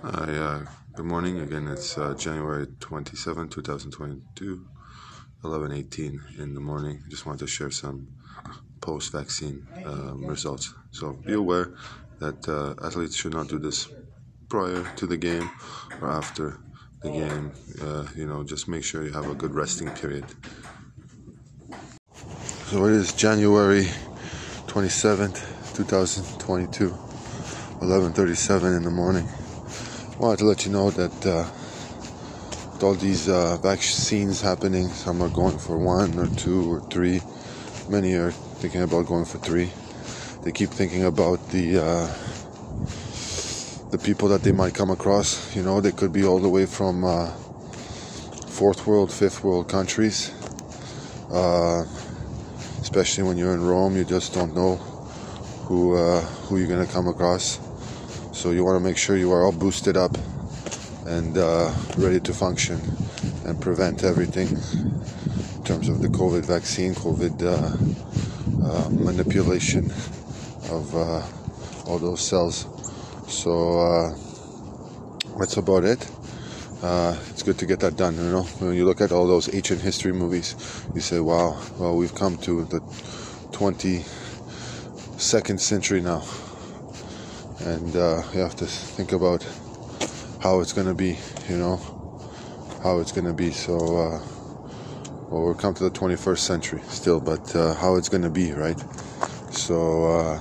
Hi, uh, good morning. Again, it's uh, January 27, 2022, 11:18 in the morning. Just wanted to share some post-vaccine um, results. So be aware that uh, athletes should not do this prior to the game or after the game. Uh, you know, just make sure you have a good resting period. So it is January 27th, 2022, 11:37 in the morning wanted to let you know that uh, with all these uh, vaccines happening, some are going for one or two or three. Many are thinking about going for three. They keep thinking about the uh, the people that they might come across. You know, they could be all the way from uh, fourth world, fifth world countries. Uh, especially when you're in Rome, you just don't know who uh, who you're gonna come across. So you want to make sure you are all boosted up and uh, ready to function and prevent everything in terms of the COVID vaccine, COVID uh, uh, manipulation of uh, all those cells. So uh, that's about it. Uh, it's good to get that done. You know, when you look at all those ancient history movies, you say, "Wow, well, we've come to the 22nd century now." And uh, you have to think about how it's to be, you know, how it's to be. So, uh, well, we're come to the 21st century still, but uh, how it's to be, right? So, uh,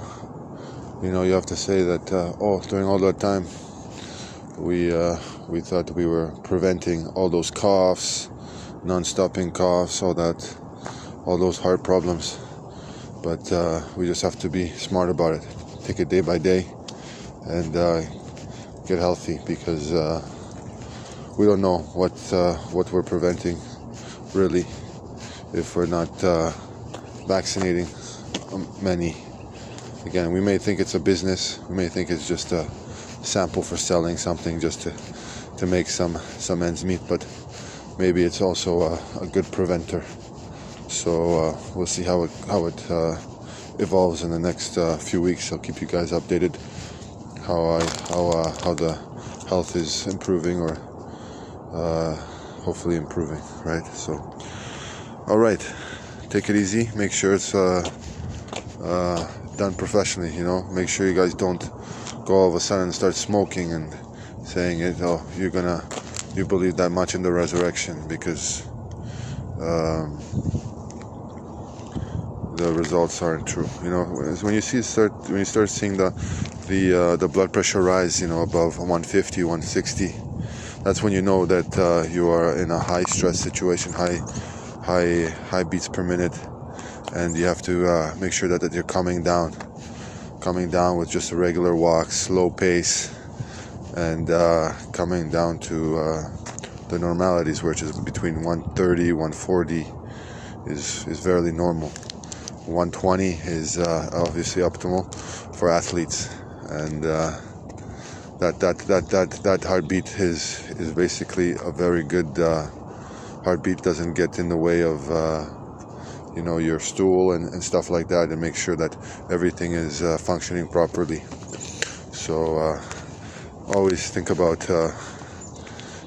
you know, you have to say that, uh, oh, during all that time, we uh, we thought we were preventing all those coughs, non-stopping coughs, all that, all those heart problems. But we just have to be smart about it. Take it day by day and uh, get healthy because uh, we don't know what uh, what we're preventing really if we're not uh, vaccinating um, many. Again, we may think it's a business. We may think it's just a sample for selling something just to to make some some ends meet, but maybe it's also a, a good preventer. So uh, we'll see how it how it uh, evolves in the next few weeks. I'll keep you guys updated how I how uh, how the health is improving or uh, hopefully improving, right? So, all right, take it easy. Make sure it's uh, uh, done professionally. You know, make sure you guys don't go all of a sudden and start smoking and saying it. Oh, you're gonna you believe that much in the resurrection because. Um, the results aren't true. You know, when you see start when you start seeing the the uh, the blood pressure rise, you know, above 150, 160, that's when you know that uh, you are in a high stress situation, high high high beats per minute, and you have to uh, make sure that, that you're coming down, coming down with just a regular walk, slow pace, and uh, coming down to uh, the normalities, which is between 130, 140, is is fairly normal. 120 is uh, obviously optimal for athletes, and uh, that that that that that heartbeat is is basically a very good uh, heartbeat. Doesn't get in the way of uh, you know your stool and, and stuff like that, and make sure that everything is uh, functioning properly. So uh, always think about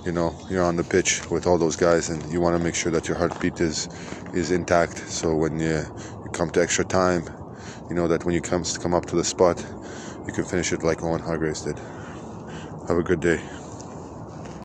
you know you're on the pitch with all those guys and you want to make sure that your heartbeat is is intact so when you come to extra time, you know that when you come come up to the spot, you can finish it like Owen Hargreaves did. Have a good day.